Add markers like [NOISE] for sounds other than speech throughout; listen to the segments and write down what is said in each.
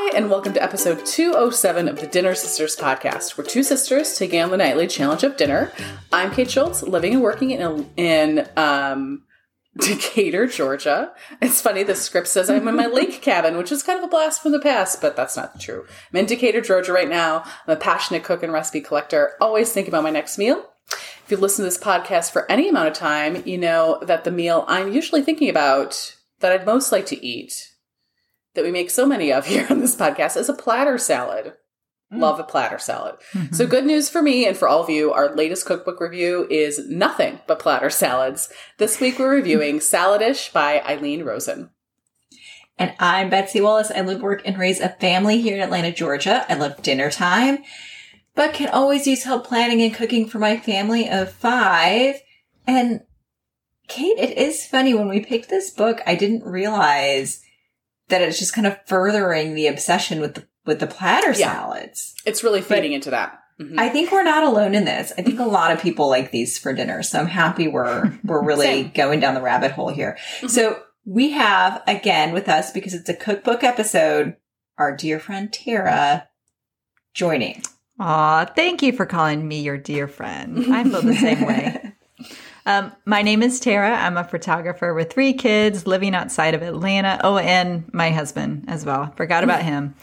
Hi, and welcome to episode 207 of the Dinner Sisters podcast. We're two sisters taking on the nightly challenge of dinner. I'm Kate Schultz, living and working in, in um, [LAUGHS] Decatur, Georgia. It's funny, the script says I'm in my lake [LAUGHS] cabin, which is kind of a blast from the past, but that's not true. I'm in Decatur, Georgia right now. I'm a passionate cook and recipe collector, always thinking about my next meal. If you listen to this podcast for any amount of time, you know that the meal I'm usually thinking about that I'd most like to eat that we make so many of [LAUGHS] here on this podcast is a platter salad. Mm. Love a platter salad. Mm-hmm. So, good news for me and for all of you our latest cookbook review is nothing but platter salads. This week we're reviewing [LAUGHS] Saladish by Ilene Rosen. And I'm Betsy Wallace. I live, work, and raise a family here in Atlanta, Georgia. I love dinner time, but can always use help planning and cooking for my family of five. And Kate, it is funny when we picked this book, I didn't realize that it's just kind of furthering the obsession with the with the platter yeah. salads. It's really feeding but into that. Mm-hmm. I think we're not alone in this. I think a lot of people like these for dinner. So I'm happy we're we're [LAUGHS] really going down the rabbit hole here. Mm-hmm. So we have again with us because it's a cookbook episode, our dear friend Tara joining. Aw, thank you for calling me your dear friend. I feel the same [LAUGHS] way. Um, my name is Tara. I'm a photographer with three kids living outside of Atlanta. Oh, and my husband as well. Forgot about him.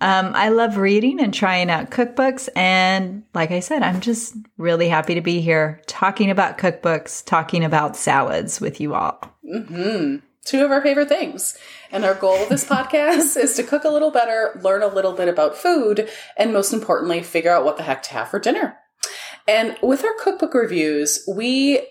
Um, I love reading and trying out cookbooks. And like I said, I'm just really happy to be here talking about cookbooks, talking about salads with you all. Mm-hmm. Two of our favorite things. And our goal of this [LAUGHS] podcast is to cook a little better, learn a little bit about food, and most importantly, figure out what the heck to have for dinner. And with our cookbook reviews, we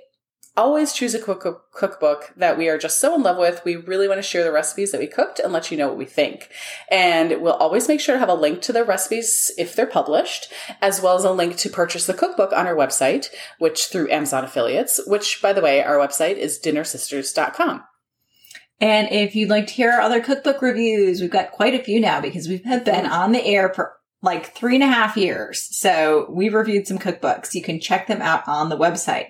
always choose a cook- cookbook that we are just so in love with. We really want to share the recipes that we cooked and let you know what we think. And we'll always make sure to have a link to the recipes if they're published, as well as a link to purchase the cookbook on our website, which through Amazon affiliates, which by the way, our website is dinnersisters.com. And if you'd like to hear our other cookbook reviews, we've got quite a few now because we've been on the air for like three and a half years. So we've reviewed some cookbooks. You can check them out on the website.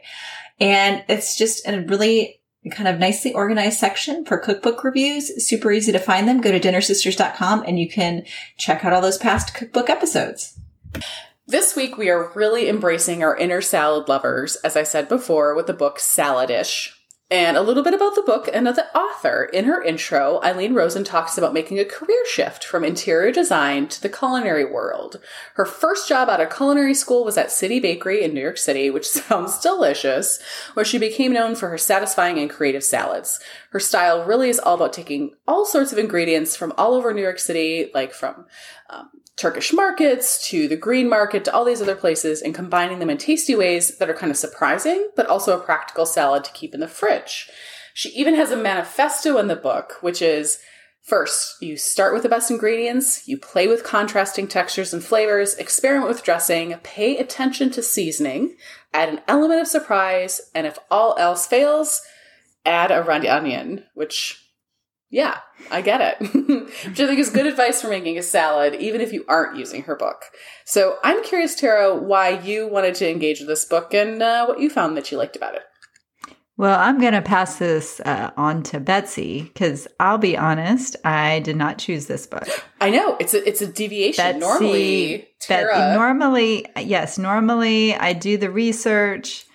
And it's just a really kind of nicely organized section for cookbook reviews. Super easy to find them. Go to dinnersisters.com and you can check out all those past cookbook episodes. This week, we are really embracing our inner salad lovers, as I said before, with the book Saladish and a little bit about the book and of the author. In her intro, Ilene Rosen talks about making a career shift from interior design to the culinary world. Her first job out of culinary school was at City Bakery in New York City, which [LAUGHS] sounds delicious, where she became known for her satisfying and creative salads. Her style really is all about taking all sorts of ingredients from all over New York City, like from um, Turkish markets to the green market to all these other places and combining them in tasty ways that are kind of surprising, but also a practical salad to keep in the fridge. She even has a manifesto in the book, which is First, you start with the best ingredients, you play with contrasting textures and flavors, experiment with dressing, pay attention to seasoning, add an element of surprise, and if all else fails, add a red onion, which yeah, I get it. [LAUGHS] Which I think is good advice for making a salad, even if you aren't using her book. So I'm curious, Tara, why you wanted to engage with this book and uh, what you found that you liked about it. Well, I'm going to pass this uh, on to Betsy because I'll be honest, I did not choose this book. I know it's a it's a deviation. Betsy, normally, Tara, normally, yes, normally I do the research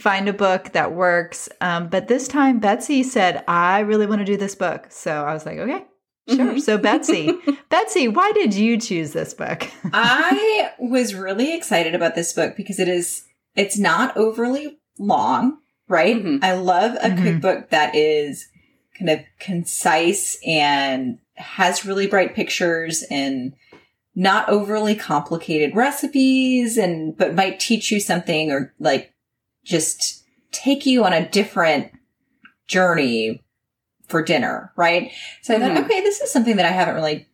find a book that works. Um, but this time, Betsy said, I really want to do this book. So I was like, okay, sure. Mm-hmm. So, [LAUGHS] Betsy, Betsy, why did you choose this book? I [LAUGHS] was really excited about this book because it is, it's not overly long, right? Mm-hmm. I love a mm-hmm. cookbook that is kind of concise and has really bright pictures and not overly complicated recipes and but might teach you something or like just take you on a different journey for dinner, right? So mm-hmm. I thought, mm-hmm. okay, this is something that I haven't really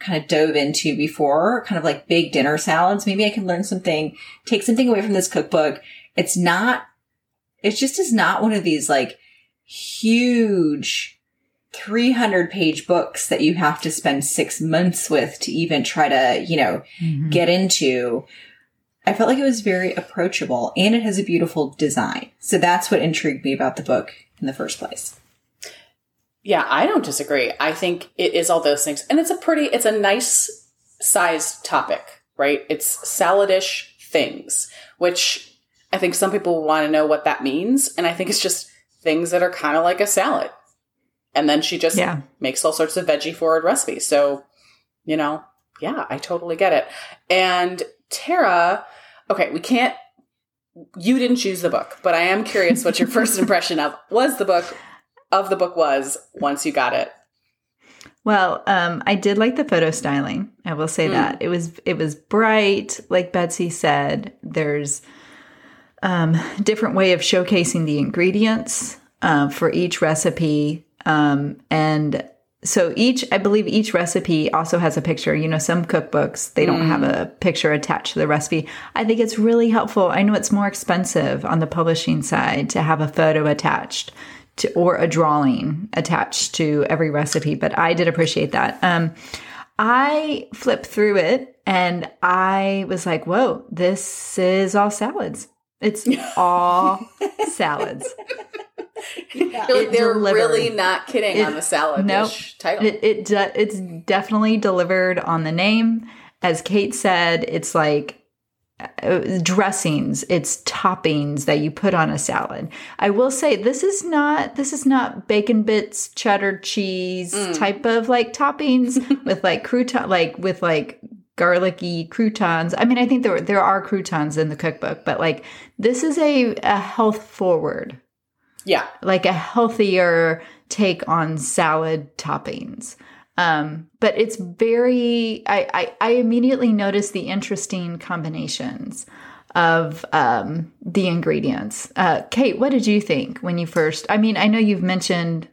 kind of dove into before, kind of like big dinner salads. Maybe I can learn something, take something away from this cookbook. It's not, it just is not one of these like huge 300 page books that you have to spend six months with to even try to, you know, mm-hmm. get into. I felt like it was very approachable and it has a beautiful design. So that's what intrigued me about the book in the first place. Yeah, I don't disagree. I think it is all those things. And it's a pretty, it's a nice sized topic, right? It's saladish things, which I think some people want to know what that means. And I think it's just things that are kind of like a salad. And then she just Yeah. makes all sorts of veggie forward recipes. So, you know, yeah, I totally get it. And Tara, okay, we can't, you didn't choose the book, but I am curious what your first impression of was the book, of the book was once you got it. Well, um, I did like the photo styling. I will say that it was it was bright, like Betsy said. There's um, different way of showcasing the ingredients uh, for each recipe, um, and so each I believe each recipe also has a picture. You know, some cookbooks they don't have a picture attached to the recipe. I think it's really helpful. I know it's more expensive on the publishing side to have a photo attached to, or a drawing attached to every recipe, but I did appreciate that. Um, I flipped through it and I was like, whoa, this is all salads. It's [LAUGHS] all salads. You're like, they're delivered. really not kidding It- on the salad Nope. dish title. It, it de- it's definitely delivered on the name. As Kate said, it's like uh, dressings, it's toppings that you put on a salad. I will say this is not this is not bacon bits, cheddar cheese type of like toppings [LAUGHS] with like crouton like with like garlicky croutons. I mean, I think there there are croutons in the cookbook, but like this is a a health forward yeah. like a healthier take on salad toppings. Um, but it's very I, I I immediately noticed the interesting combinations of um the ingredients. Uh Kate, what did you think when you first I mean, I know you've mentioned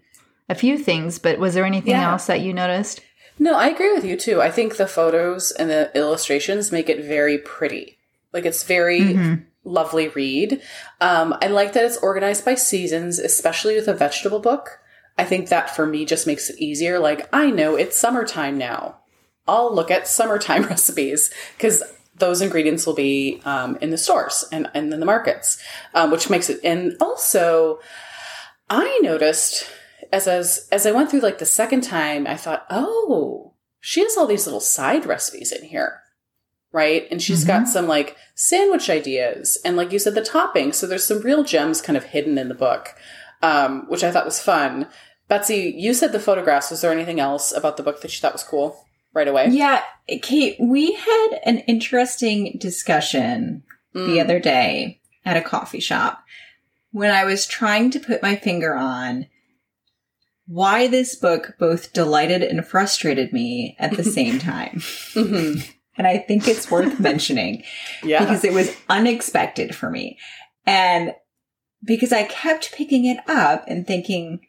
a few things, but was there anything Yeah. else that you noticed? No, I agree with you too. I think the photos and the illustrations make it very pretty. Like it's very lovely read. Um, I like that it's organized by seasons, especially with a vegetable book. I think that for me just makes it easier. Like I know it's summertime now. I'll look at summertime [LAUGHS] recipes because those ingredients will be um, in the stores and, and in the markets, um, which makes it. And also, I noticed as as as I went through like the second time, I thought, oh, she has all these little side recipes in here, right? And she's got some like sandwich ideas and, like you said, the toppings. So there's some real gems kind of hidden in the book, um, which I thought was fun. Betsy, you said the photographs. Was there anything else about the book that you thought was cool right away? Yeah, Kate, we had an interesting discussion the other day at a coffee shop when I was trying to put my finger on why this book both delighted and frustrated me at the [LAUGHS] same time. Mhm. And I think it's worth [LAUGHS] mentioning Yeah. because it was unexpected for me. And because I kept picking it up and thinking,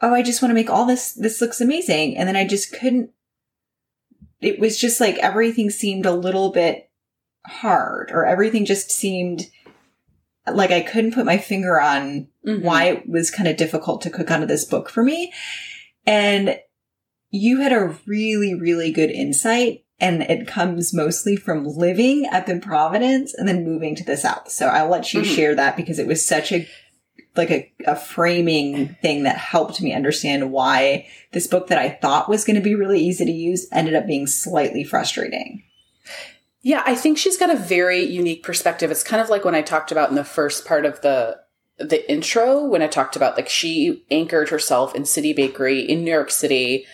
oh, I just want to make all this, this looks amazing. And then I just couldn't, it was just like everything seemed a little bit hard or everything just seemed like I couldn't put my finger on Mhm. why it was kind of difficult to cook onto this book for me. And you had a really, really good insight. And it comes mostly from living up in Providence and then moving to the South. So I'll let you Mhm. share that because it was such a, like a, a framing thing that helped me understand why this book that I thought was going to be really easy to use ended up being slightly frustrating. Yeah, I think she's got a very unique perspective. It's kind of like when I talked about in the first part of the the intro when I talked about like she anchored herself in City Bakery in New York City,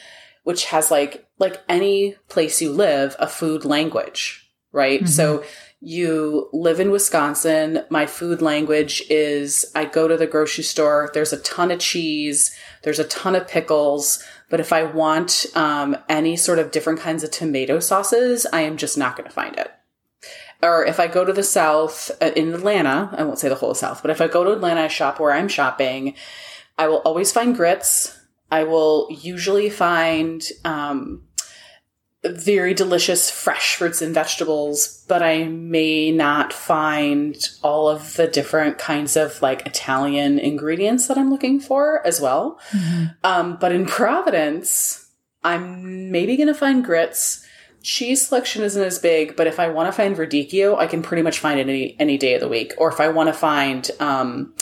which has like like any place you live, a food language, right? So you live in Wisconsin. My food language is I go to the grocery store. There's a ton of cheese. There's a ton of pickles. But if I want um, any sort of different kinds of tomato sauces, I am just not going to find it. Or if I go to the South uh, in Atlanta, I won't say the whole South, but if I go to Atlanta, I shop where I'm shopping, I will always find grits. I will usually find um, very delicious fresh fruits and vegetables, but I may not find all of the different kinds of like Italian ingredients that I'm looking for as well. Um, but in Providence, I'm maybe going to find grits. Cheese selection isn't as big, but if I want to find radicchio, I can pretty much find it any any day of the week. Or if I want to find um,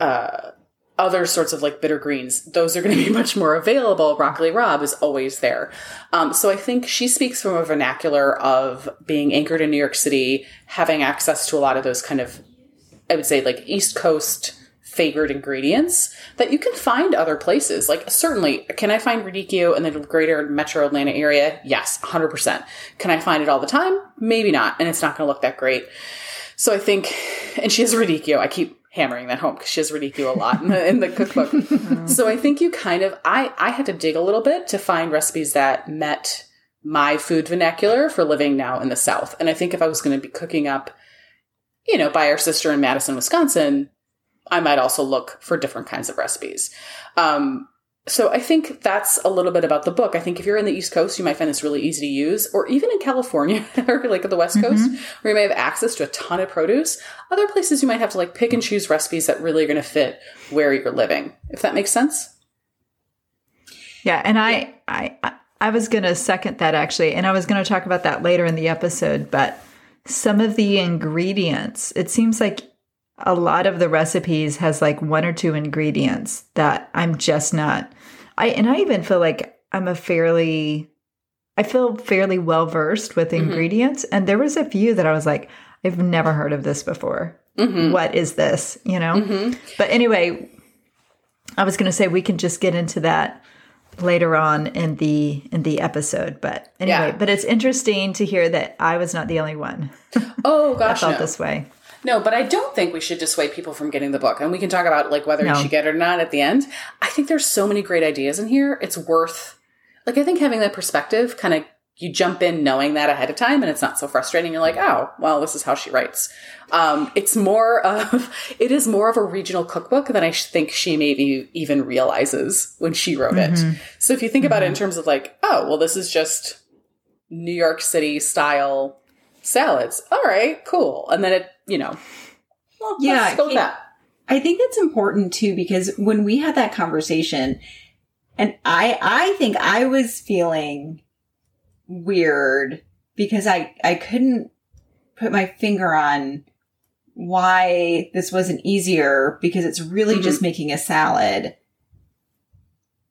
uh, other sorts of like bitter greens, those are going to be [LAUGHS] much more available. Broccoli rabe is always there. Um, so I think she speaks from a vernacular of being anchored in New York City, having access to a lot of those kind of, I would say, like East Coast favored ingredients that you can find other places. Like, certainly, can I find radicchio in the greater metro Atlanta area? Yes, 100%. Can I find it all the time? Maybe not. And it's not going to look that great. So I think, and she has radicchio. I keep hammering that home because she has radicchio a lot in the, in the cookbook. [LAUGHS] so I think you kind of, I, I had to dig a little bit to find recipes that met my food vernacular for living now in the South. And I think if I was going to be cooking up, you know, by our sister in Madison, Wisconsin, I might also look for different kinds of recipes. Um, so I think that's a little bit about the book. I think if you're in the East Coast, you might find this really easy to use, or even in California [LAUGHS] or like at the West Coast, mm-hmm. where you may have access to a ton of produce. Other places you might have to like pick and choose recipes that really are going to fit where you're living. If that makes sense. Yeah, and I I I was going to second that actually, and I was going to talk about that later in the episode, but some of the ingredients, it seems like a lot of the recipes has like one or two ingredients that I'm just not I and I even feel like I'm a fairly I feel fairly well versed with mm-hmm. ingredients and there was a few that I was like I've never heard of this before. Mm-hmm. What is this, you know? Mm-hmm. But anyway, I was going to say we can just get into that later on in the in the episode but anyway yeah. but it's interesting to hear that i was not the only one oh gosh [LAUGHS] i felt no. this way no, but I don't think we should dissuade people from getting the book. And we can talk about like whether no. you should get it or not at the end. I think there's so many great ideas in here. It's worth like I think having that perspective kind of you jump in knowing that ahead of time and it's not so frustrating. You're like, oh, well, this is how she writes. Um, it's more of, [LAUGHS] it is more of a regional cookbook than I think she maybe even realizes when she wrote mm-hmm. it. So if you think mm-hmm. about it in mm-hmm. terms of like, oh, well, this is just New York City style salads. All right, cool. And then it you know, well, yeah, go that. I think that's important too because when we had that conversation, and I I think I was feeling weird because I I couldn't put my finger on why this wasn't easier because it's really mm-hmm. just making a salad.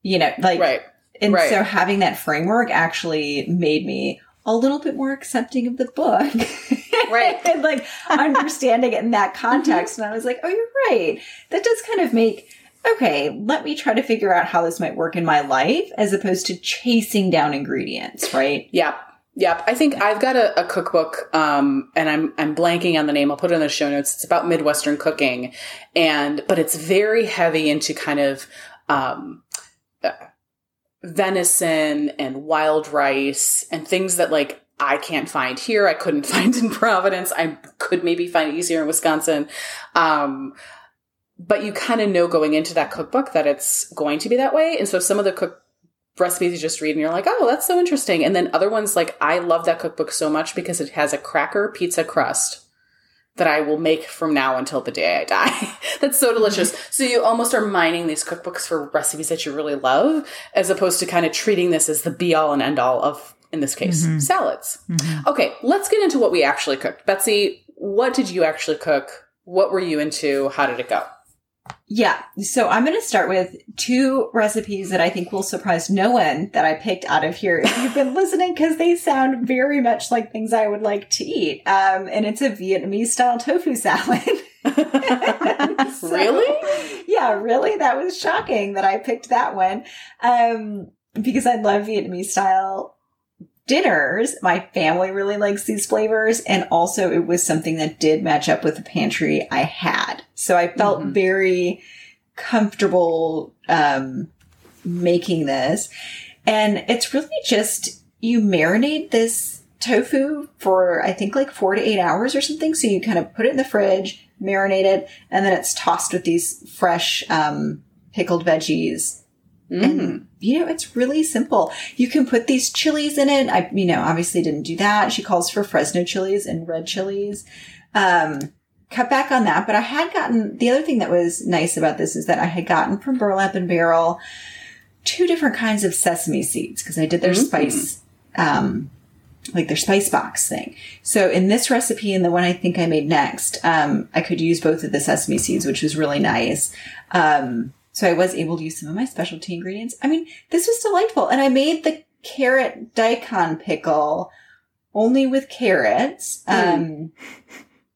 You know, like right. And right. so having that framework actually made me a little bit more accepting of the book. [LAUGHS] Right. and like understanding it in that context. And I was like, oh, you're right. That does kind of make, okay, let me try to figure out how this might work in my life as opposed to chasing down ingredients, right? Yeah. Yep. I think I've got a, a cookbook, um, and I'm I'm blanking on the name. I'll put it in the show notes. It's about Midwestern cooking, and but it's very heavy into kind of um, venison and wild rice and things that like I can't find here. I couldn't [LAUGHS] find in Providence. I could maybe find it easier in Wisconsin. Um, but you kind of know going into that cookbook that it's going to be that way. And so some of the cook recipes you just read and you're like, oh, that's so interesting. And then other ones, like I love that cookbook so much because it has a cracker pizza crust that I will make from now until the day I die. [LAUGHS] That's so delicious. So you almost are mining these cookbooks for recipes that you really love, as opposed to kind of treating this as the be all and end all of, in this case, mm-hmm. salads. Mm-hmm. Okay, let's get into what we actually cooked. Betsy, what did you actually cook? What were you into? How did it go? Yeah. So I'm going to start with two recipes that I think will surprise no one that I picked out of here if you've been [LAUGHS] listening because they sound very much like things I would like to eat. Um, and it's a Vietnamese style tofu salad. [LAUGHS] [LAUGHS] so, really? Yeah, really. That was shocking that I picked that one. Um, because I love Vietnamese style dinners, my family really likes these flavors. And also it was something that did match up with the pantry I had. So I felt mm-hmm. very comfortable, um, making this. And it's really just, you marinate this tofu for, I think like four to eight hours or something. So you kind of put it in the fridge, marinate it, and then it's tossed with these fresh, um, pickled veggies Mm. And, you know, it's really simple. You can put these chilies in it. I, you know, obviously didn't do that. She calls for Fresno chilies and red chilies. Um, cut back on that. But I had gotten, the other thing that was nice about this is that I had gotten from Burlap and Barrel two different kinds of sesame seeds because I did their mm-hmm. spice, um, like their spice box thing. So in this recipe and the one I think I made next, um, I could use both of the sesame seeds, which was really nice. Um, so I was able to use some of my specialty ingredients. I mean, this was delightful. And I made the carrot daikon pickle only with carrots, um,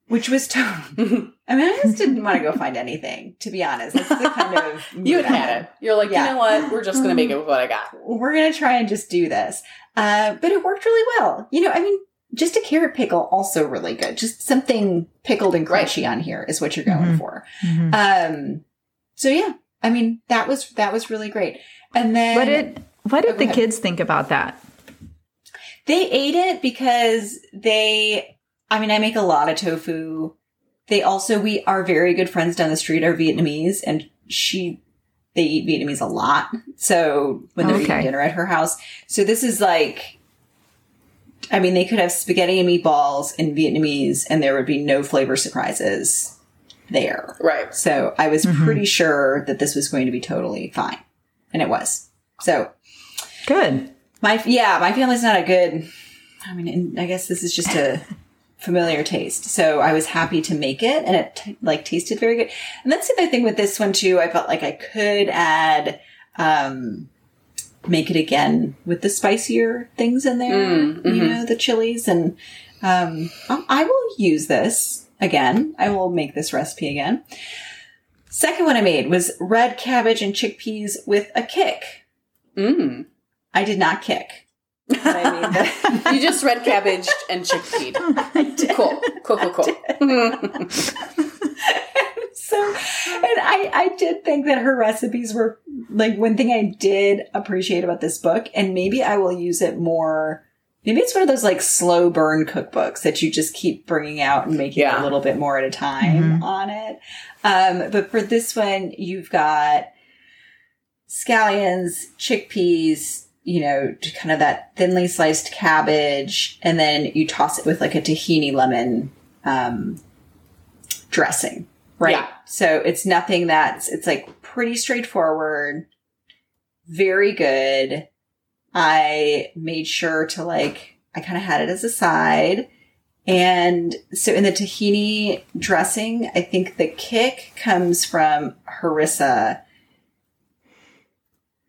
which was totally. [LAUGHS] I mean, I just didn't want to go find anything, to be honest. That's the kind of [LAUGHS] You had had it. You're like, Yeah. you know what? We're just going to make it with what I got. we're gonna try and just do this. Uh, but it worked really well. You know, I mean, just a carrot pickle, also really good. Just something pickled and Right. crunchy on here is what you're going Mhm. for. Mhm. Um, so yeah, I mean, that was, that was really great. And then What did what Oh, did go the ahead. kids think about that? they ate it because they, I mean, I make a lot of tofu. They also, we, are very good friends down the street are Vietnamese and she, they eat Vietnamese a lot. So when they're Okay. eating dinner at her house. So this is like, I mean, they could have spaghetti and meatballs in Vietnamese and there would be no flavor surprises there. Right. So I was pretty sure that this was going to be totally fine. And it was. So Good. my yeah, my family's not a good. I mean, and I guess this is just a [LAUGHS] familiar taste. So I was happy to make it, and it t- like tasted very good. And that's the other thing with this one too. I felt like I could add, um, make it again with the spicier things in there. Mm, You mhm. know, the chilies, and um, I I will use this again. I will make this recipe again. Second one I made was red cabbage and chickpeas with a kick. Mm. I did not kick. I mean, [LAUGHS] You just red cabbage and chickpeed. [LAUGHS] Cool. Cool, cool, cool. [LAUGHS] so, and I, I did think that her recipes were like one thing I did appreciate about this book, and maybe I will use it more. Maybe it's one of those like slow burn cookbooks that you just keep bringing out and making Yeah. a little bit more at a time on it. Um, but for this one, you've got scallions, chickpeas, you know, to kind of that thinly sliced cabbage, and then you toss it with like a tahini lemon um, dressing, right? Yeah. So it's nothing that's it's like pretty straightforward, very good. I made sure to like I kind of had it as a side. And so in the tahini dressing, I think the kick comes from harissa.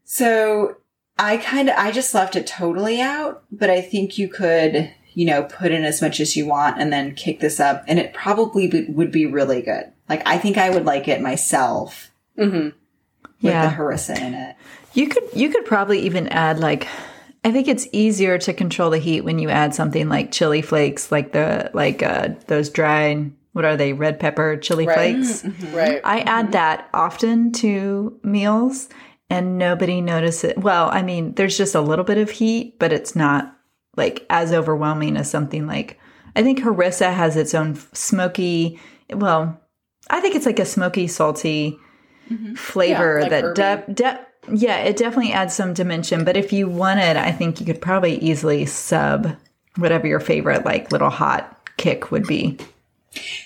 So I kind of, I just left it totally out, but I think you could, you know, put in as much as you want and then kick this up and it probably be, would be really good. Like, I think I would like it myself hmm with Yeah. the harissa in it. You could you could probably even add like I think it's easier to control the heat when you add something like chili flakes, like the like uh those dried what are they red pepper chili Right. flakes. Mm-hmm. Mm-hmm. Right. I add mm-hmm. that often to meals, and nobody notices. Well, I mean, there's just a little bit of heat, but it's not like as overwhelming as something like I think harissa has its own smoky. Well, I think it's like a smoky, salty flavor Yeah, like that de- de- yeah, it definitely adds some dimension. But if you wanted, I think you could probably easily sub whatever your favorite like little hot kick would be.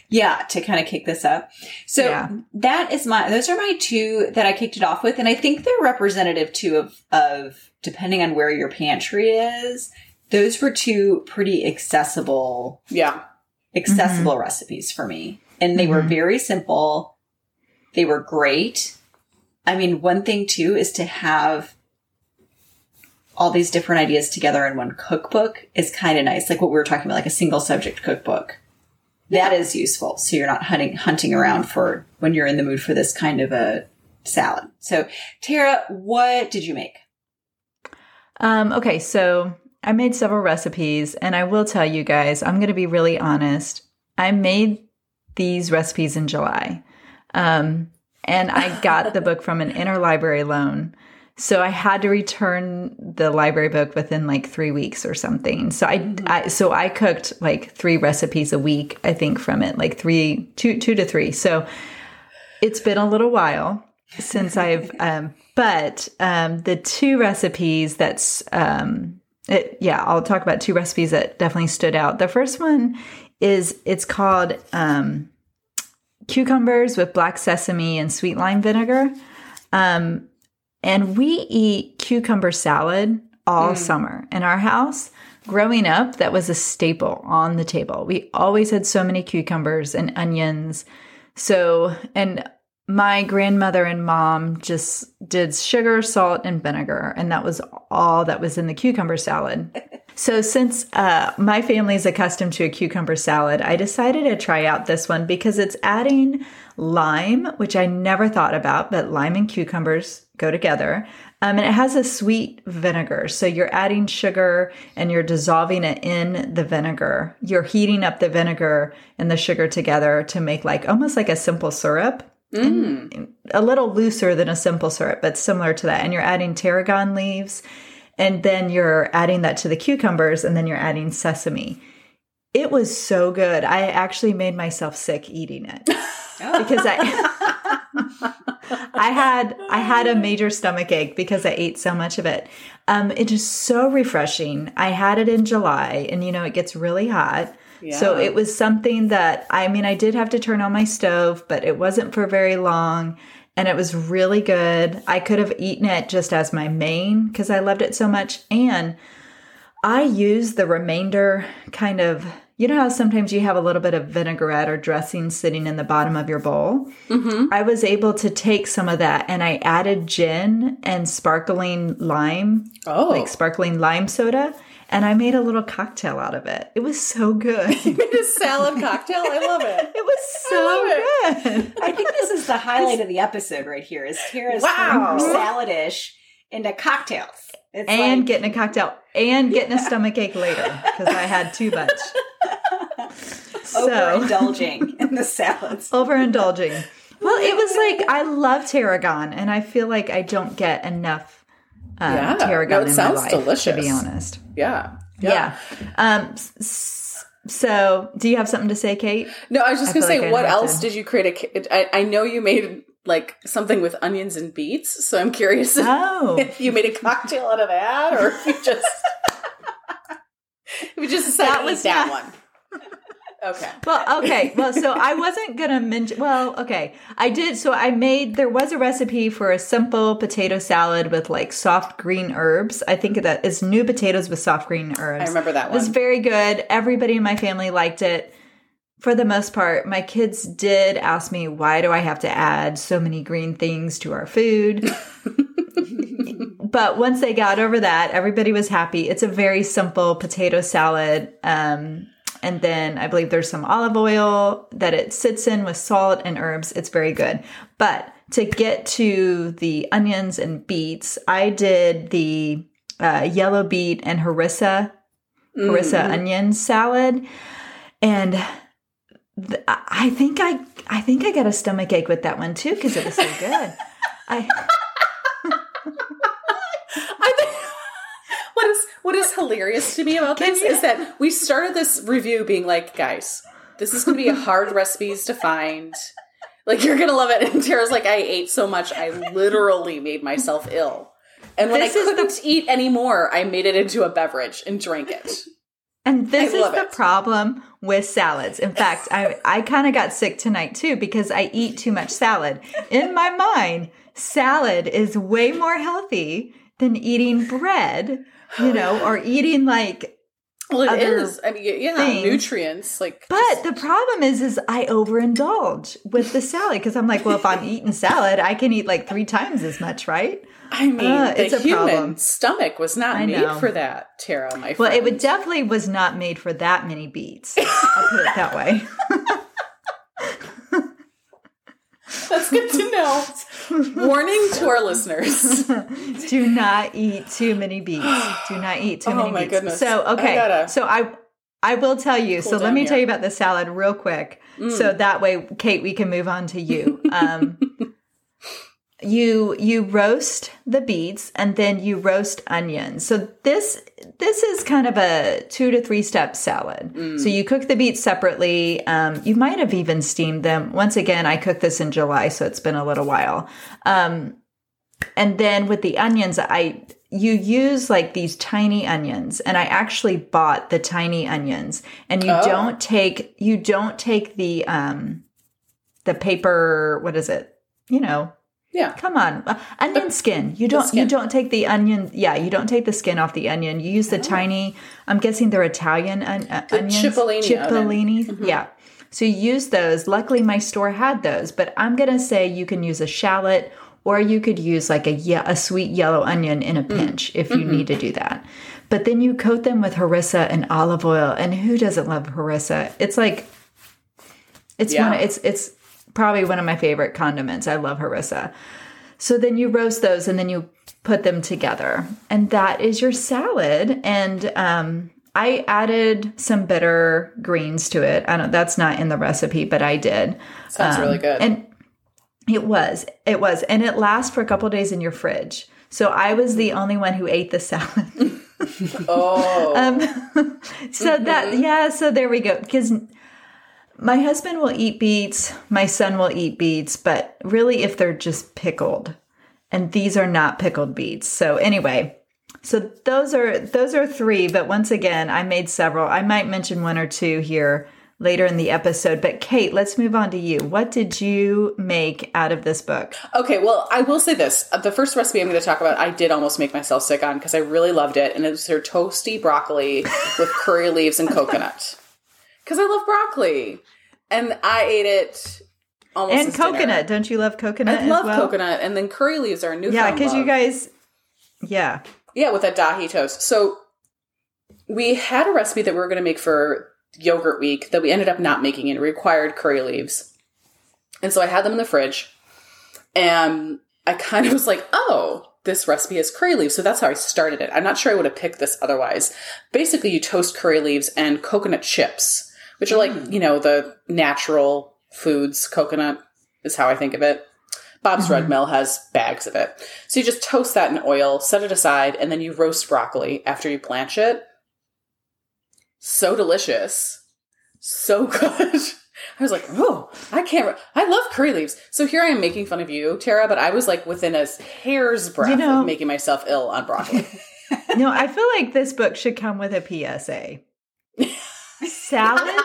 Yeah, to kind of kick this up. So Yeah. that is my those are my two that I kicked it off with and I think they're representative too of of depending on where your pantry is. Those were two pretty accessible Yeah. accessible mm-hmm. recipes for me. And they were mm-hmm. very simple. They were great. I mean, one thing too is to have all these different ideas together in one cookbook is kind of nice. Like what we were talking about, like a single subject cookbook. That is useful. So you're not hunting hunting around for when you're in the mood for this kind of a salad. So Tara, what did you make? Um, okay, so I made several recipes, and I will tell you guys, I'm going to be really honest. I made these recipes in July, um, and I got the book from an interlibrary loan. So I had to return the library book within like three weeks or something. So I, I so I cooked like three recipes a week, I think, from it, like three, two, two to three. So it's been a little while since [LAUGHS] I've, um, but um, the two recipes that's, um, it, yeah, I'll talk about two recipes that definitely stood out. The first one is it's called um, cucumbers with black sesame and sweet lime vinegar. Um, and we eat cucumber salad all summer in our house. growing up, that was a staple on the table. We always had so many cucumbers and onions. So, and my grandmother and mom just did sugar, salt, and vinegar, and that was all that was in the cucumber salad. [LAUGHS] So, since uh, my family is accustomed to a cucumber salad, I decided to try out this one because it's adding lime, which I never thought about, but lime and cucumbers go together. Um, and it has a sweet vinegar. So, you're adding sugar and you're dissolving it in the vinegar. You're heating up the vinegar and the sugar together to make like almost like a simple syrup. Mm. A little looser than a simple syrup, but similar to that. And you're adding tarragon leaves and then you're adding that to the cucumbers and then you're adding sesame. It was so good. I actually made myself sick eating it [LAUGHS] because I [LAUGHS] I had I had a major stomach ache because I ate so much of it. Um, it is so refreshing. I had it in July, and you know it gets really hot. Yeah. So it was something that I mean I did have to turn on my stove, but it wasn't for very long and it was really good. I could have eaten it just as my main because I loved it so much. And I used the remainder kind of, you know how sometimes you have a little bit of vinaigrette or dressing sitting in the bottom of your bowl? Mm-hmm. I was able to take some of that and I added gin and sparkling lime, oh. like sparkling lime soda and I made a little cocktail out of it. It was so good. [LAUGHS] you made a salad cocktail. I love it. [LAUGHS] It was so good. I think this is the [LAUGHS] highlight of the episode right here. Is Tara's wow. salad dish into cocktails. It's and like... getting a cocktail and getting a stomach ache later because I had too much. so, overindulging in the salads. Overindulging. Well, it was like I love tarragon, and I feel like I don't get enough um, yeah. tarragon no, it in sounds my life, delicious. to be honest. Yeah. Yeah. yeah. Um, so, do you have something to say, Kate? No, I was just going to say, like what else to... did you create? A, I, I know you made like something with onions and beets, so I'm curious oh. [LAUGHS] if you made a cocktail out of that, or if you just [LAUGHS] [LAUGHS] if you just decided that was that not... one. Okay. Well, okay. Well, so I wasn't going to mention, well, okay. I did. So I made, there was a recipe for a simple potato salad with like soft green herbs. I think that is new potatoes with soft green herbs. I remember that one. It was very good. Everybody in my family liked it. For the most part, my kids did ask me, why do I have to add so many green things to our food? [LAUGHS] but once they got over that, everybody was happy. It's a very simple potato salad. Um, and then I believe there's some olive oil that it sits in with salt and herbs. It's very good. But to get to the onions and beets, I did the uh, yellow beet and harissa, harissa mm. onion salad. And th- I think I, I think I got a stomach ache with that one too because it was so good. [LAUGHS] I. [LAUGHS] what is hilarious to me about this is that we started this review being like, guys, this is going to be hard recipes to find. Like you're gonna love it. And Tara's like, I ate so much, I literally made myself ill. And when this I couldn't the... eat anymore, I made it into a beverage and drank it. And this is the it. problem with salads. In fact, I I kind of got sick tonight too because I eat too much salad. In my mind, salad is way more healthy than eating bread you know, [LAUGHS] or eating like well, it is. I mean, yeah, things. nutrients. Like, but the problem is, is I overindulge with the salad because I'm like, well, if I'm [LAUGHS] eating salad, I can eat like three times as much, right? I mean, uh, the human problem. stomach was not I made know. for that, Tara. My friend. well, it would definitely was not made for that many beets. I'll put it that way. [LAUGHS] [LAUGHS] That's good to know. [LAUGHS] Warning to our listeners: [LAUGHS] Do not eat too many beets. [GASPS] Do not eat too oh, many. Oh my beets. goodness! So okay, I so I I will tell you. Cool so let me here. tell you about the salad real quick. Mm. So that way, Kate, we can move on to you. Um, you you roast the beets and then you roast onions. So this this is kind of a two to three step salad. Mm. so you cook the beets separately. Um, you might have even steamed them. Once again i cooked this in july so it's been a little while. Um, and then with the onions i you use like these tiny onions. And i actually bought the tiny onions. And you oh. don't take you don't take the um the paper what is it? You know Yeah. Come on, uh, onion skin. You don't. skin. You don't take the onion. Yeah, you don't take the skin off the onion. You use the tiny. I'm guessing they're Italian on, uh, onions. cipollini. Cipollini. Yeah. So you use those. Luckily, my store had those. But I'm gonna say you can use a shallot, or you could use like a ye- a sweet yellow onion in a pinch if you need to do that. But then you coat them with harissa and olive oil. And who doesn't love harissa? It's like it's Yeah. one. It's it's probably one of my favorite condiments. I love harissa. So then you roast those and then you put them together, and that is your salad. And um, I added some bitter greens to it. I don't. That's not in the recipe, but I did. Sounds really good. And it was, it was, and it lasts for a couple days in your fridge. So I was the only one who ate the salad. oh. [LAUGHS] Um, [LAUGHS] so that yeah, so there we go. Because my husband will eat beets, my son will eat beets, but really if they're just pickled, and these are not pickled beets. So anyway, so those are those are three. But once again, I made several. I might mention one or two here later in the episode. But Kate, let's move on to you. What did you make out of this book? Okay, well, I will say this. Uh, The first recipe I'm going to talk about, I did almost make myself sick on because I really loved it. And it was their toasty broccoli with curry leaves and coconut. Because I love broccoli. And I ate it almost And as dinner. coconut. Don't you love coconut? I love well? coconut. And then curry leaves are a new Yeah, because you guys. Yeah. Yeah, with that dahi toast. So we had a recipe that we were going to make for yogurt week that we ended up not making it required curry leaves. And so I had them in the fridge and I kind of [LAUGHS] was like, oh, this recipe has curry leaves. So that's how I started it. I'm not sure I would have picked this otherwise. Basically, you toast curry leaves and coconut chips, which are like, hmm. you know, the natural foods. Coconut is how I think of it. Bob's mm-hmm. Red Mill has bags of it. So you just toast that in oil, set it aside, and then you roast broccoli after you blanch it. So delicious. So [LAUGHS] good. I was like, oh, I can't. Re- I love curry leaves. So here I am making fun of you, Tara, but I was like within a hair's breadth You know- of making myself ill on broccoli. [LAUGHS] [LAUGHS] No, I feel like this book should come with a PSA. Salads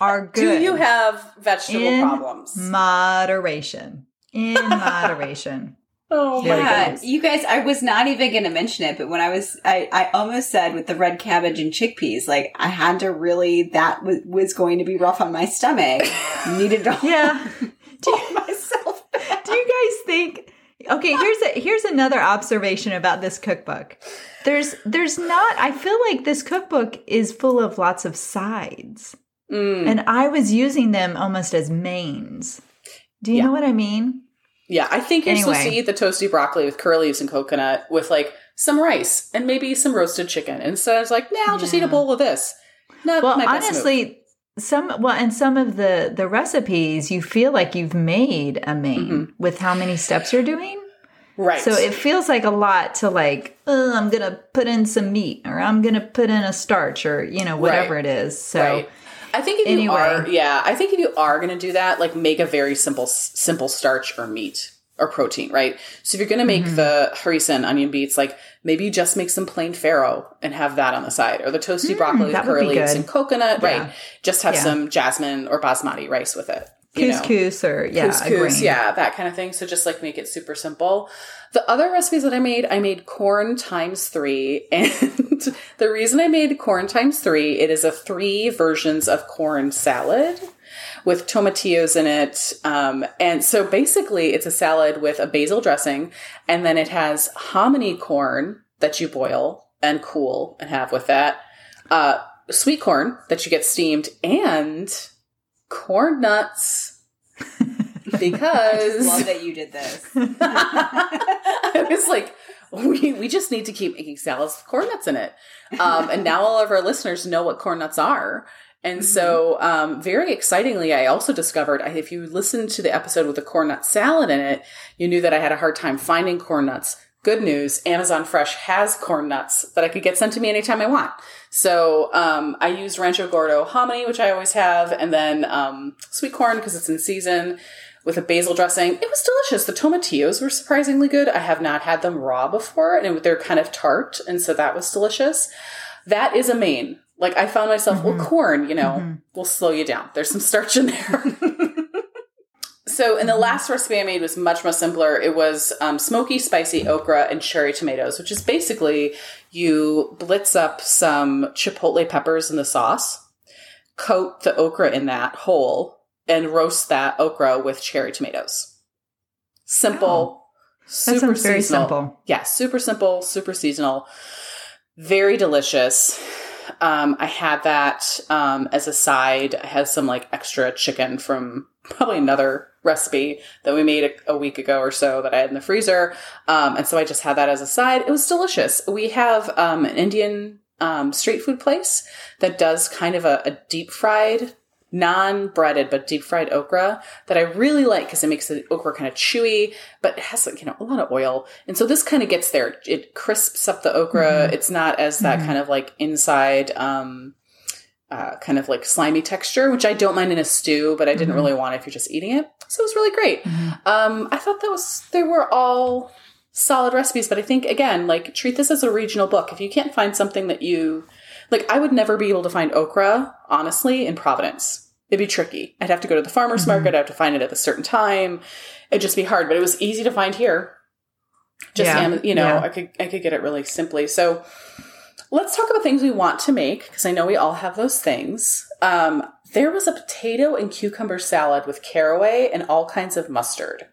are good. Do you have vegetable in problems? moderation? In [LAUGHS] moderation. oh There we go. You guys, I was not even going to mention it, but when I was, I, I almost said with the red cabbage and chickpeas, like I had to really, that was, was going to be rough on my stomach. [LAUGHS] Needed to Yeah. [LAUGHS] Do myself back. Do you guys think? Okay, here's a here's another observation about this cookbook. There's there's not. I feel like this cookbook is full of lots of sides, Mm. and I was using them almost as mains. Do you Yeah. know what I mean? Yeah, I think you're supposed to eat the toasty broccoli with curry leaves and coconut with like some rice and maybe some roasted chicken. Instead, was like, nah, I'll just eat a bowl of this. Not Well, best move. honestly, some well, and some of the the recipes you feel like you've made a main with how many steps you're doing. right? So it feels like a lot to like, oh, I'm gonna put in some meat or I'm gonna put in a starch or you know whatever Right. it is. So right. I think if you are, yeah, I think if you are going to do that, like make a very simple, simple starch or meat or protein, right? So if you're going to Mm-hmm. make the harissa and onion beets, like maybe you just make some plain farro and have that on the side, or the toasty broccoli with Mm, that would curly and coconut, Yeah. right? Just have Yeah. some jasmine or basmati rice with it. You know? couscous or yeah, couscous, yeah, that kind of thing. So just like make it super simple. The other recipes that I made, I made corn times three. [LAUGHS] And the reason I made corn times three, it is a three versions of corn salad with tomatillos in it. Um, and so basically it's a salad with a basil dressing and then it has hominy corn that you boil and cool and have with that. Uh, sweet corn that you get steamed and corn nuts because [LAUGHS] Love that you did this. [LAUGHS] I was like, we, we just need to keep making salads with corn nuts in it. Um, and now all of our listeners know what corn nuts are. And so, um, very excitingly, I also discovered if you listened to the episode with the corn nut salad in it, you knew that I had a hard time finding corn nuts. Good news Amazon Fresh has corn nuts that I could get sent to me anytime I want. So um, I use Rancho Gordo hominy, which I always have, and then um, sweet corn because it's in season with a basil dressing. It was delicious. The tomatillos were surprisingly good. I have not had them raw before, and they're kind of tart, and so that was delicious. That is a main. Like I found myself, well, corn, you know, will slow you down. There's some starch in there. [LAUGHS] So, in the last recipe I made was much more simpler. It was um, smoky, spicy okra and cherry tomatoes, which is basically you blitz up some chipotle peppers in the sauce, coat the okra in that whole, and roast that okra with cherry tomatoes. Simple, super very seasonal. simple. Yeah, super simple, super seasonal, very delicious. Um, I had that um, as a side. I had some like extra chicken from probably another recipe that we made a, a week ago or so that I had in the freezer. Um, and so I just had that as a side. It was delicious. We have um, an Indian um, street food place that does kind of a, a deep fried, non breaded, but deep fried okra that I really like because it makes the okra kind of chewy, but it has like, you know, a lot of oil. And so this kind of gets there. It crisps up the okra. It's not as that kind of like inside, um, uh, kind of like slimy texture, which I don't mind in a stew, but I didn't really want it if you're just eating it. So it was really great. Um, I thought that was, they were all solid recipes, but I think again, like treat this as a regional book. If you can't find something that you, like I would never be able to find okra, honestly, in Providence. It'd be tricky. I'd have to go to the farmer's market. I'd have to find it at a certain time. It'd just be hard, but it was easy to find here. Just, Yeah. You know, Yeah. I could, I could get it really simply. So, Let's talk about things we want to make because I know we all have those things. Um, there was a potato and cucumber salad with caraway and all kinds of mustard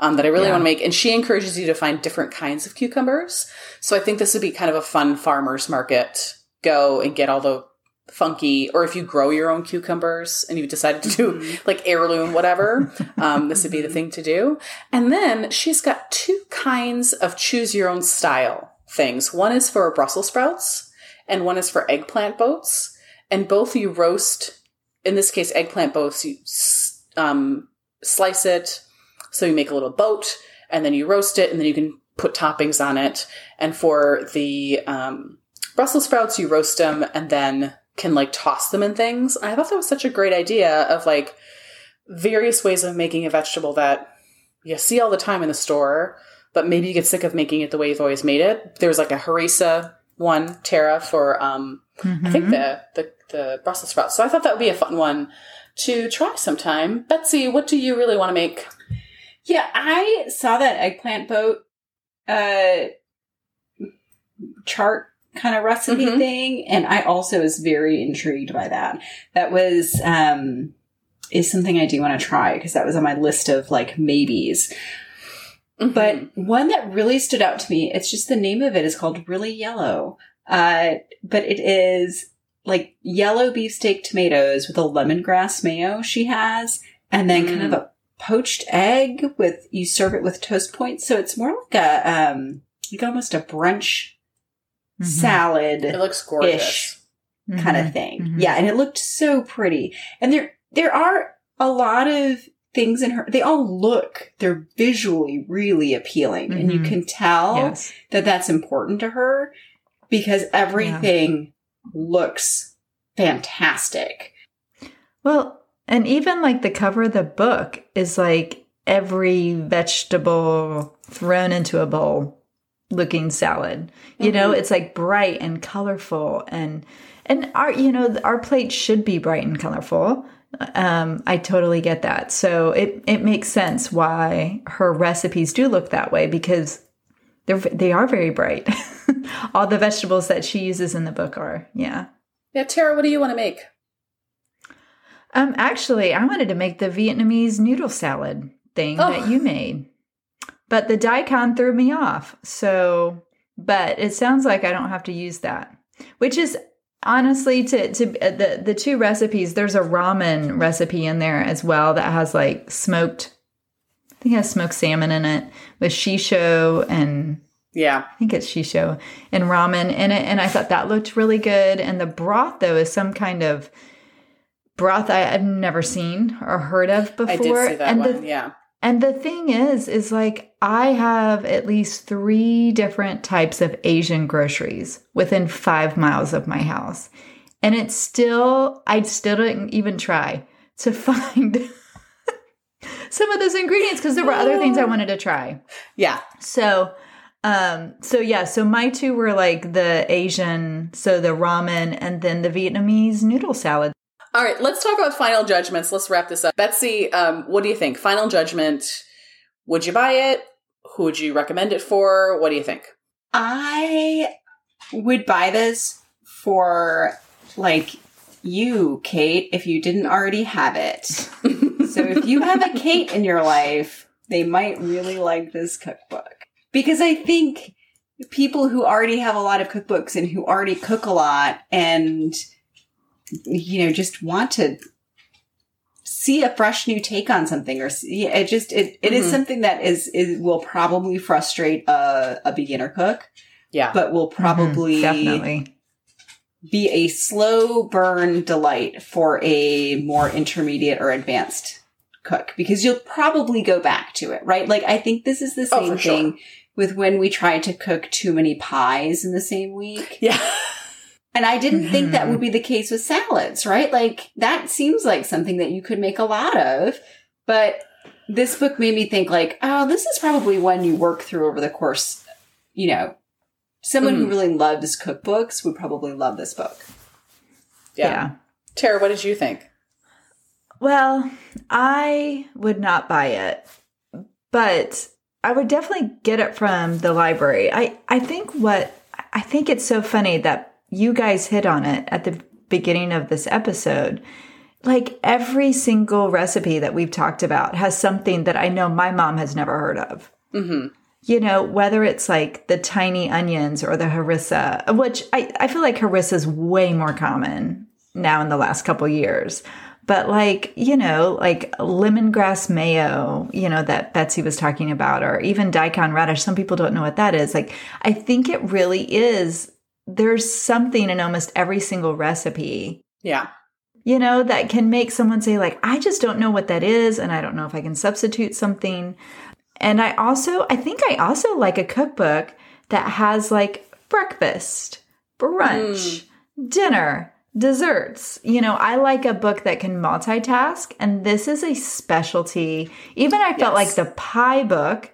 um, that I really Yeah. want to make. And she encourages you to find different kinds of cucumbers. So I think this would be kind of a fun farmer's market. Go and get all the funky, or if you grow your own cucumbers and you decided to do like heirloom, whatever, um, this would be the thing to do. And then she's got two kinds of choose your own style things. One is for Brussels sprouts and one is for eggplant boats. And both you roast, in this case, eggplant boats, you um, slice it. So you make a little boat and then you roast it and then you can put toppings on it. And for the um, Brussels sprouts, you roast them and then can like toss them in things. I thought that was such a great idea of like various ways of making a vegetable that you see all the time in the store, but maybe you get sick of making it the way you've always made it. There's like a harissa one, Tara, for um, I think the, the the Brussels sprouts. So I thought that would be a fun one to try sometime. Betsy, what do you really want to make? Yeah, I saw that eggplant boat uh chart kind of recipe Mhm. thing and I also was very intrigued by that. That was um is something I do want to try because that was on my list of like maybes. But Mm-hmm. one that really stood out to me, it's just the name of it is called Really Yellow. Uh but it is like yellow beefsteak tomatoes with a lemongrass mayo she has and then kind of a poached egg with you serve it with toast points so it's more like a um like almost a brunch Mm-hmm. salad it looks gorgeous. ish kind of thing Mhm. yeah and it looked so pretty and there there are a lot of things in her they all look they're visually really appealing and you Mhm. can tell Yes. that that's important to her because everything looks fantastic Well, and even like the cover of the book is like every vegetable thrown into a bowl looking salad. You know, it's like bright and colorful and and our you know, our plate should be bright and colorful. Um I totally get that. So it it makes sense why her recipes do look that way because they're they are very bright. [LAUGHS] All the vegetables that she uses in the book are. Yeah. Yeah, Tara, what do you want to make? Um, actually, I wanted to make the Vietnamese noodle salad thing Oh. that you made, but the daikon threw me off. So, but it sounds like I don't have to use that, which is honestly to to uh, the the two recipes. There's a ramen recipe in there as well that has like smoked. I think it has smoked salmon in it with shisho and Yeah. I think it's shisho and ramen in it. And I thought that looked really good. And the broth, though, is some kind of broth I had never seen or heard of before. I did see that and one. The, yeah. And the thing is, is like I have at least three different types of Asian groceries within five miles of my house. And it's still, I still didn't even try to [LAUGHS] find some of those ingredients because there were other things I wanted to try. Yeah. So, um, so yeah, so my two were like the Asian, so the ramen and then the Vietnamese noodle salad. All right, let's talk about final judgments. Let's wrap this up. Betsy, um, what do you think? Final judgment. Would you buy it? Who would you recommend it for? What do you think? I would buy this for like you, Kate, if you didn't already have it. so if you have a Kate in your life, they might really like this cookbook. Because I think people who already have a lot of cookbooks and who already cook a lot and you know just want to see a fresh new take on something or see it just it, it mm-hmm. is something that is is will probably frustrate a, a beginner cook yeah but will mm-hmm. probably mm-hmm, definitely be a slow burn delight for a more intermediate or advanced cook because you'll probably go back to it right like i think this is the oh, same oh, thing sure with when we tried to cook too many pies in the same week. Yeah. [LAUGHS] And I didn't mm-hmm. think that would be the case with salads, right? Like that seems like something that you could make a lot of, but this book made me think like, oh, this is probably one you work through over the course, you know, someone mm. who really loves cookbooks would probably love this book. Yeah. yeah. Tara, what did you think? Well, I would not buy it, but I would definitely get it from the library. I, I think what I think it's so funny that you guys hit on it at the beginning of this episode. Like every single recipe that we've talked about has something that I know my mom has never heard of. Mm-hmm. You know, whether it's like the tiny onions or the harissa, which I, I feel like harissa is way more common now in the last couple years but like you know like lemongrass mayo you know that betsy was talking about or even daikon radish some people don't know what that is like i think it really is there's something in almost every single recipe yeah you know that can make someone say like i just don't know what that is and i don't know if i can substitute something and i also i think i also like a cookbook that has like breakfast brunch mm. dinner desserts. You know, I like a book that can multitask, and this is a specialty. Even I felt yes. like the pie book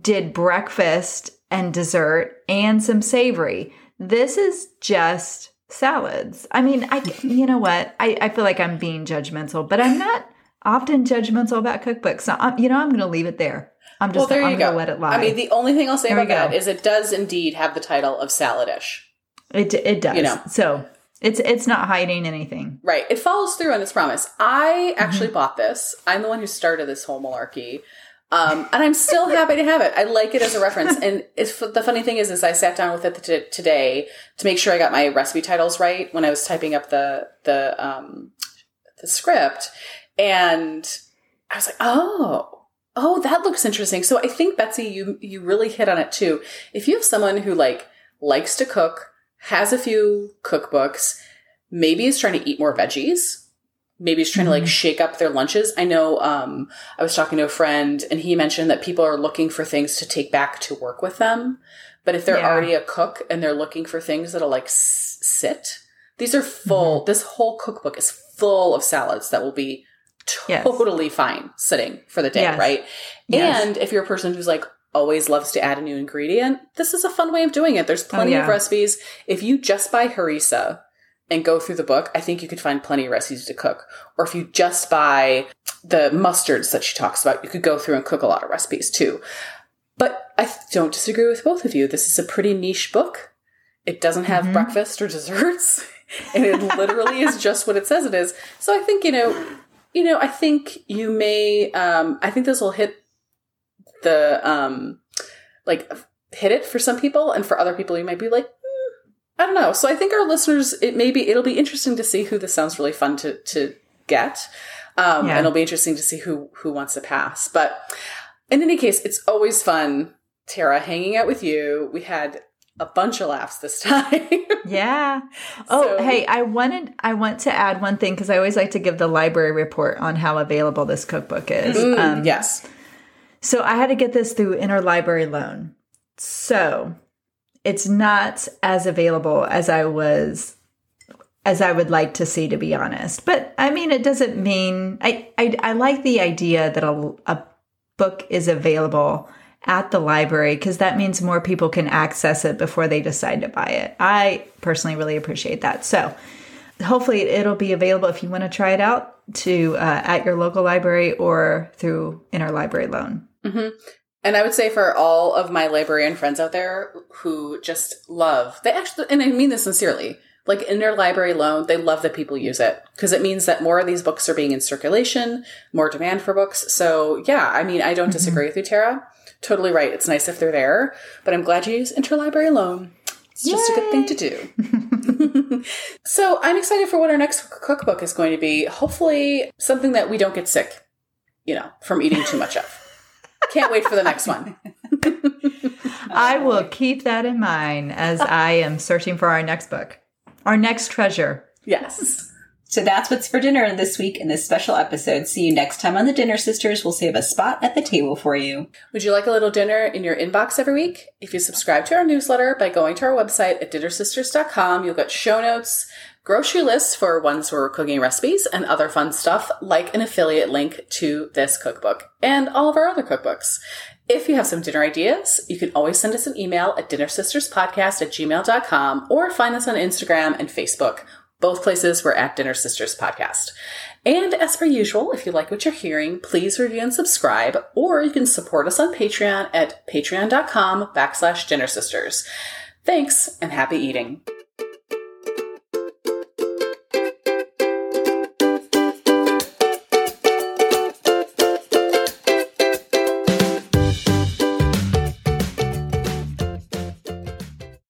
did breakfast and dessert and some savory. This is just salads. I mean, I [LAUGHS] you know what? I, I feel like I'm being judgmental, but I'm not often judgmental about cookbooks. So I'm, you know, I'm going to leave it there. I'm just well, there I'm going to let it lie. I mean, the only thing I'll say there about that is it does indeed have the title of saladish. It it does. You know, so it's it's not hiding anything. Right. It follows through on its promise. I actually mm-hmm. bought this. I'm the one who started this whole malarkey. Um, and I'm still happy to have it. I like it as a reference. And the funny thing is, is I sat down with it t- today to make sure I got my recipe titles right when I was typing up the the um, the script, and I was like, oh, oh, that looks interesting. So I think Betsy, you you really hit on it too. If you have someone who like likes to cook, has a few cookbooks, maybe is trying to eat more veggies. Maybe is trying mm-hmm. to like mm-hmm. shake up their lunches. I know um, I was talking to a friend and he mentioned that people are looking for things to take back to work with them. But if they're yeah. already a cook and they're looking for things that'll like s- sit, these are full. Mm-hmm. This whole cookbook is full of salads that will be totally yes. fine sitting for the day, yes. right? Yes. And if you're a person who's like, always loves to add a new ingredient, this is a fun way of doing it. There's plenty oh, yeah. of recipes. If you just buy harissa and go through the book, I think you could find plenty of recipes to cook. Or if you just buy the mustards that she talks about, you could go through and cook a lot of recipes too. But I don't disagree with both of you. This is a pretty niche book. It doesn't have mm-hmm. breakfast or desserts. [LAUGHS] and it literally is just what it says it is. So I think, you know, you know, I think you may um I think this will hit the um like hit it for some people and for other people you might be like i don't know so i think our listeners it may be it'll be interesting to see who this sounds really fun to to get um yeah. and it'll be interesting to see who who wants to pass but in any case it's always fun tara hanging out with you we had a bunch of laughs this [LAUGHS] time. yeah. Oh, so, hey, I wanted I want to add one thing because I always like to give the library report on how available this cookbook is. Mm, um, yes. So I had to get this through interlibrary loan. So it's not as available as I was as I would like to see to be honest. But I mean it doesn't mean I I, I like the idea that a, a book is available at the library because that means more people can access it before they decide to buy it. I personally really appreciate that. So hopefully it'll be available if you want to try it out to uh, at your local library or through interlibrary loan. Mm-hmm. And I would say for all of my librarian friends out there who just love, they actually, and I mean this sincerely, like interlibrary loan, they love that people use it because it means that more of these books are being in circulation, more demand for books. So yeah, I mean, I don't mm-hmm. disagree with you, Tara. Totally right. It's nice if they're there, but I'm glad you use interlibrary loan. It's Yay! just a good thing to do. [LAUGHS] so I'm excited for what our next cookbook is going to be. Hopefully, something that we don't get sick, you know, from eating too much of. Can't wait for the next one. [LAUGHS] I will keep that in mind as I am searching for our next book, our next treasure. Yes. So that's what's for dinner this week in this special episode. See you next time on the Dinner Sisters. We'll save a spot at the table for you. Would you like a little dinner in your inbox every week? If you subscribe to our newsletter by going to our website at dinnersisters.com, you'll get show notes, grocery lists for ones where we're cooking recipes, and other fun stuff like an affiliate link to this cookbook and all of our other cookbooks. If you have some dinner ideas, you can always send us an email at dinnersisterspodcast at gmail.com or find us on Instagram and Facebook both places we're at Dinner Sisters Podcast. And as per usual, if you like what you're hearing, please review and subscribe, or you can support us on Patreon at patreon.com backslash dinner sisters. Thanks and happy eating.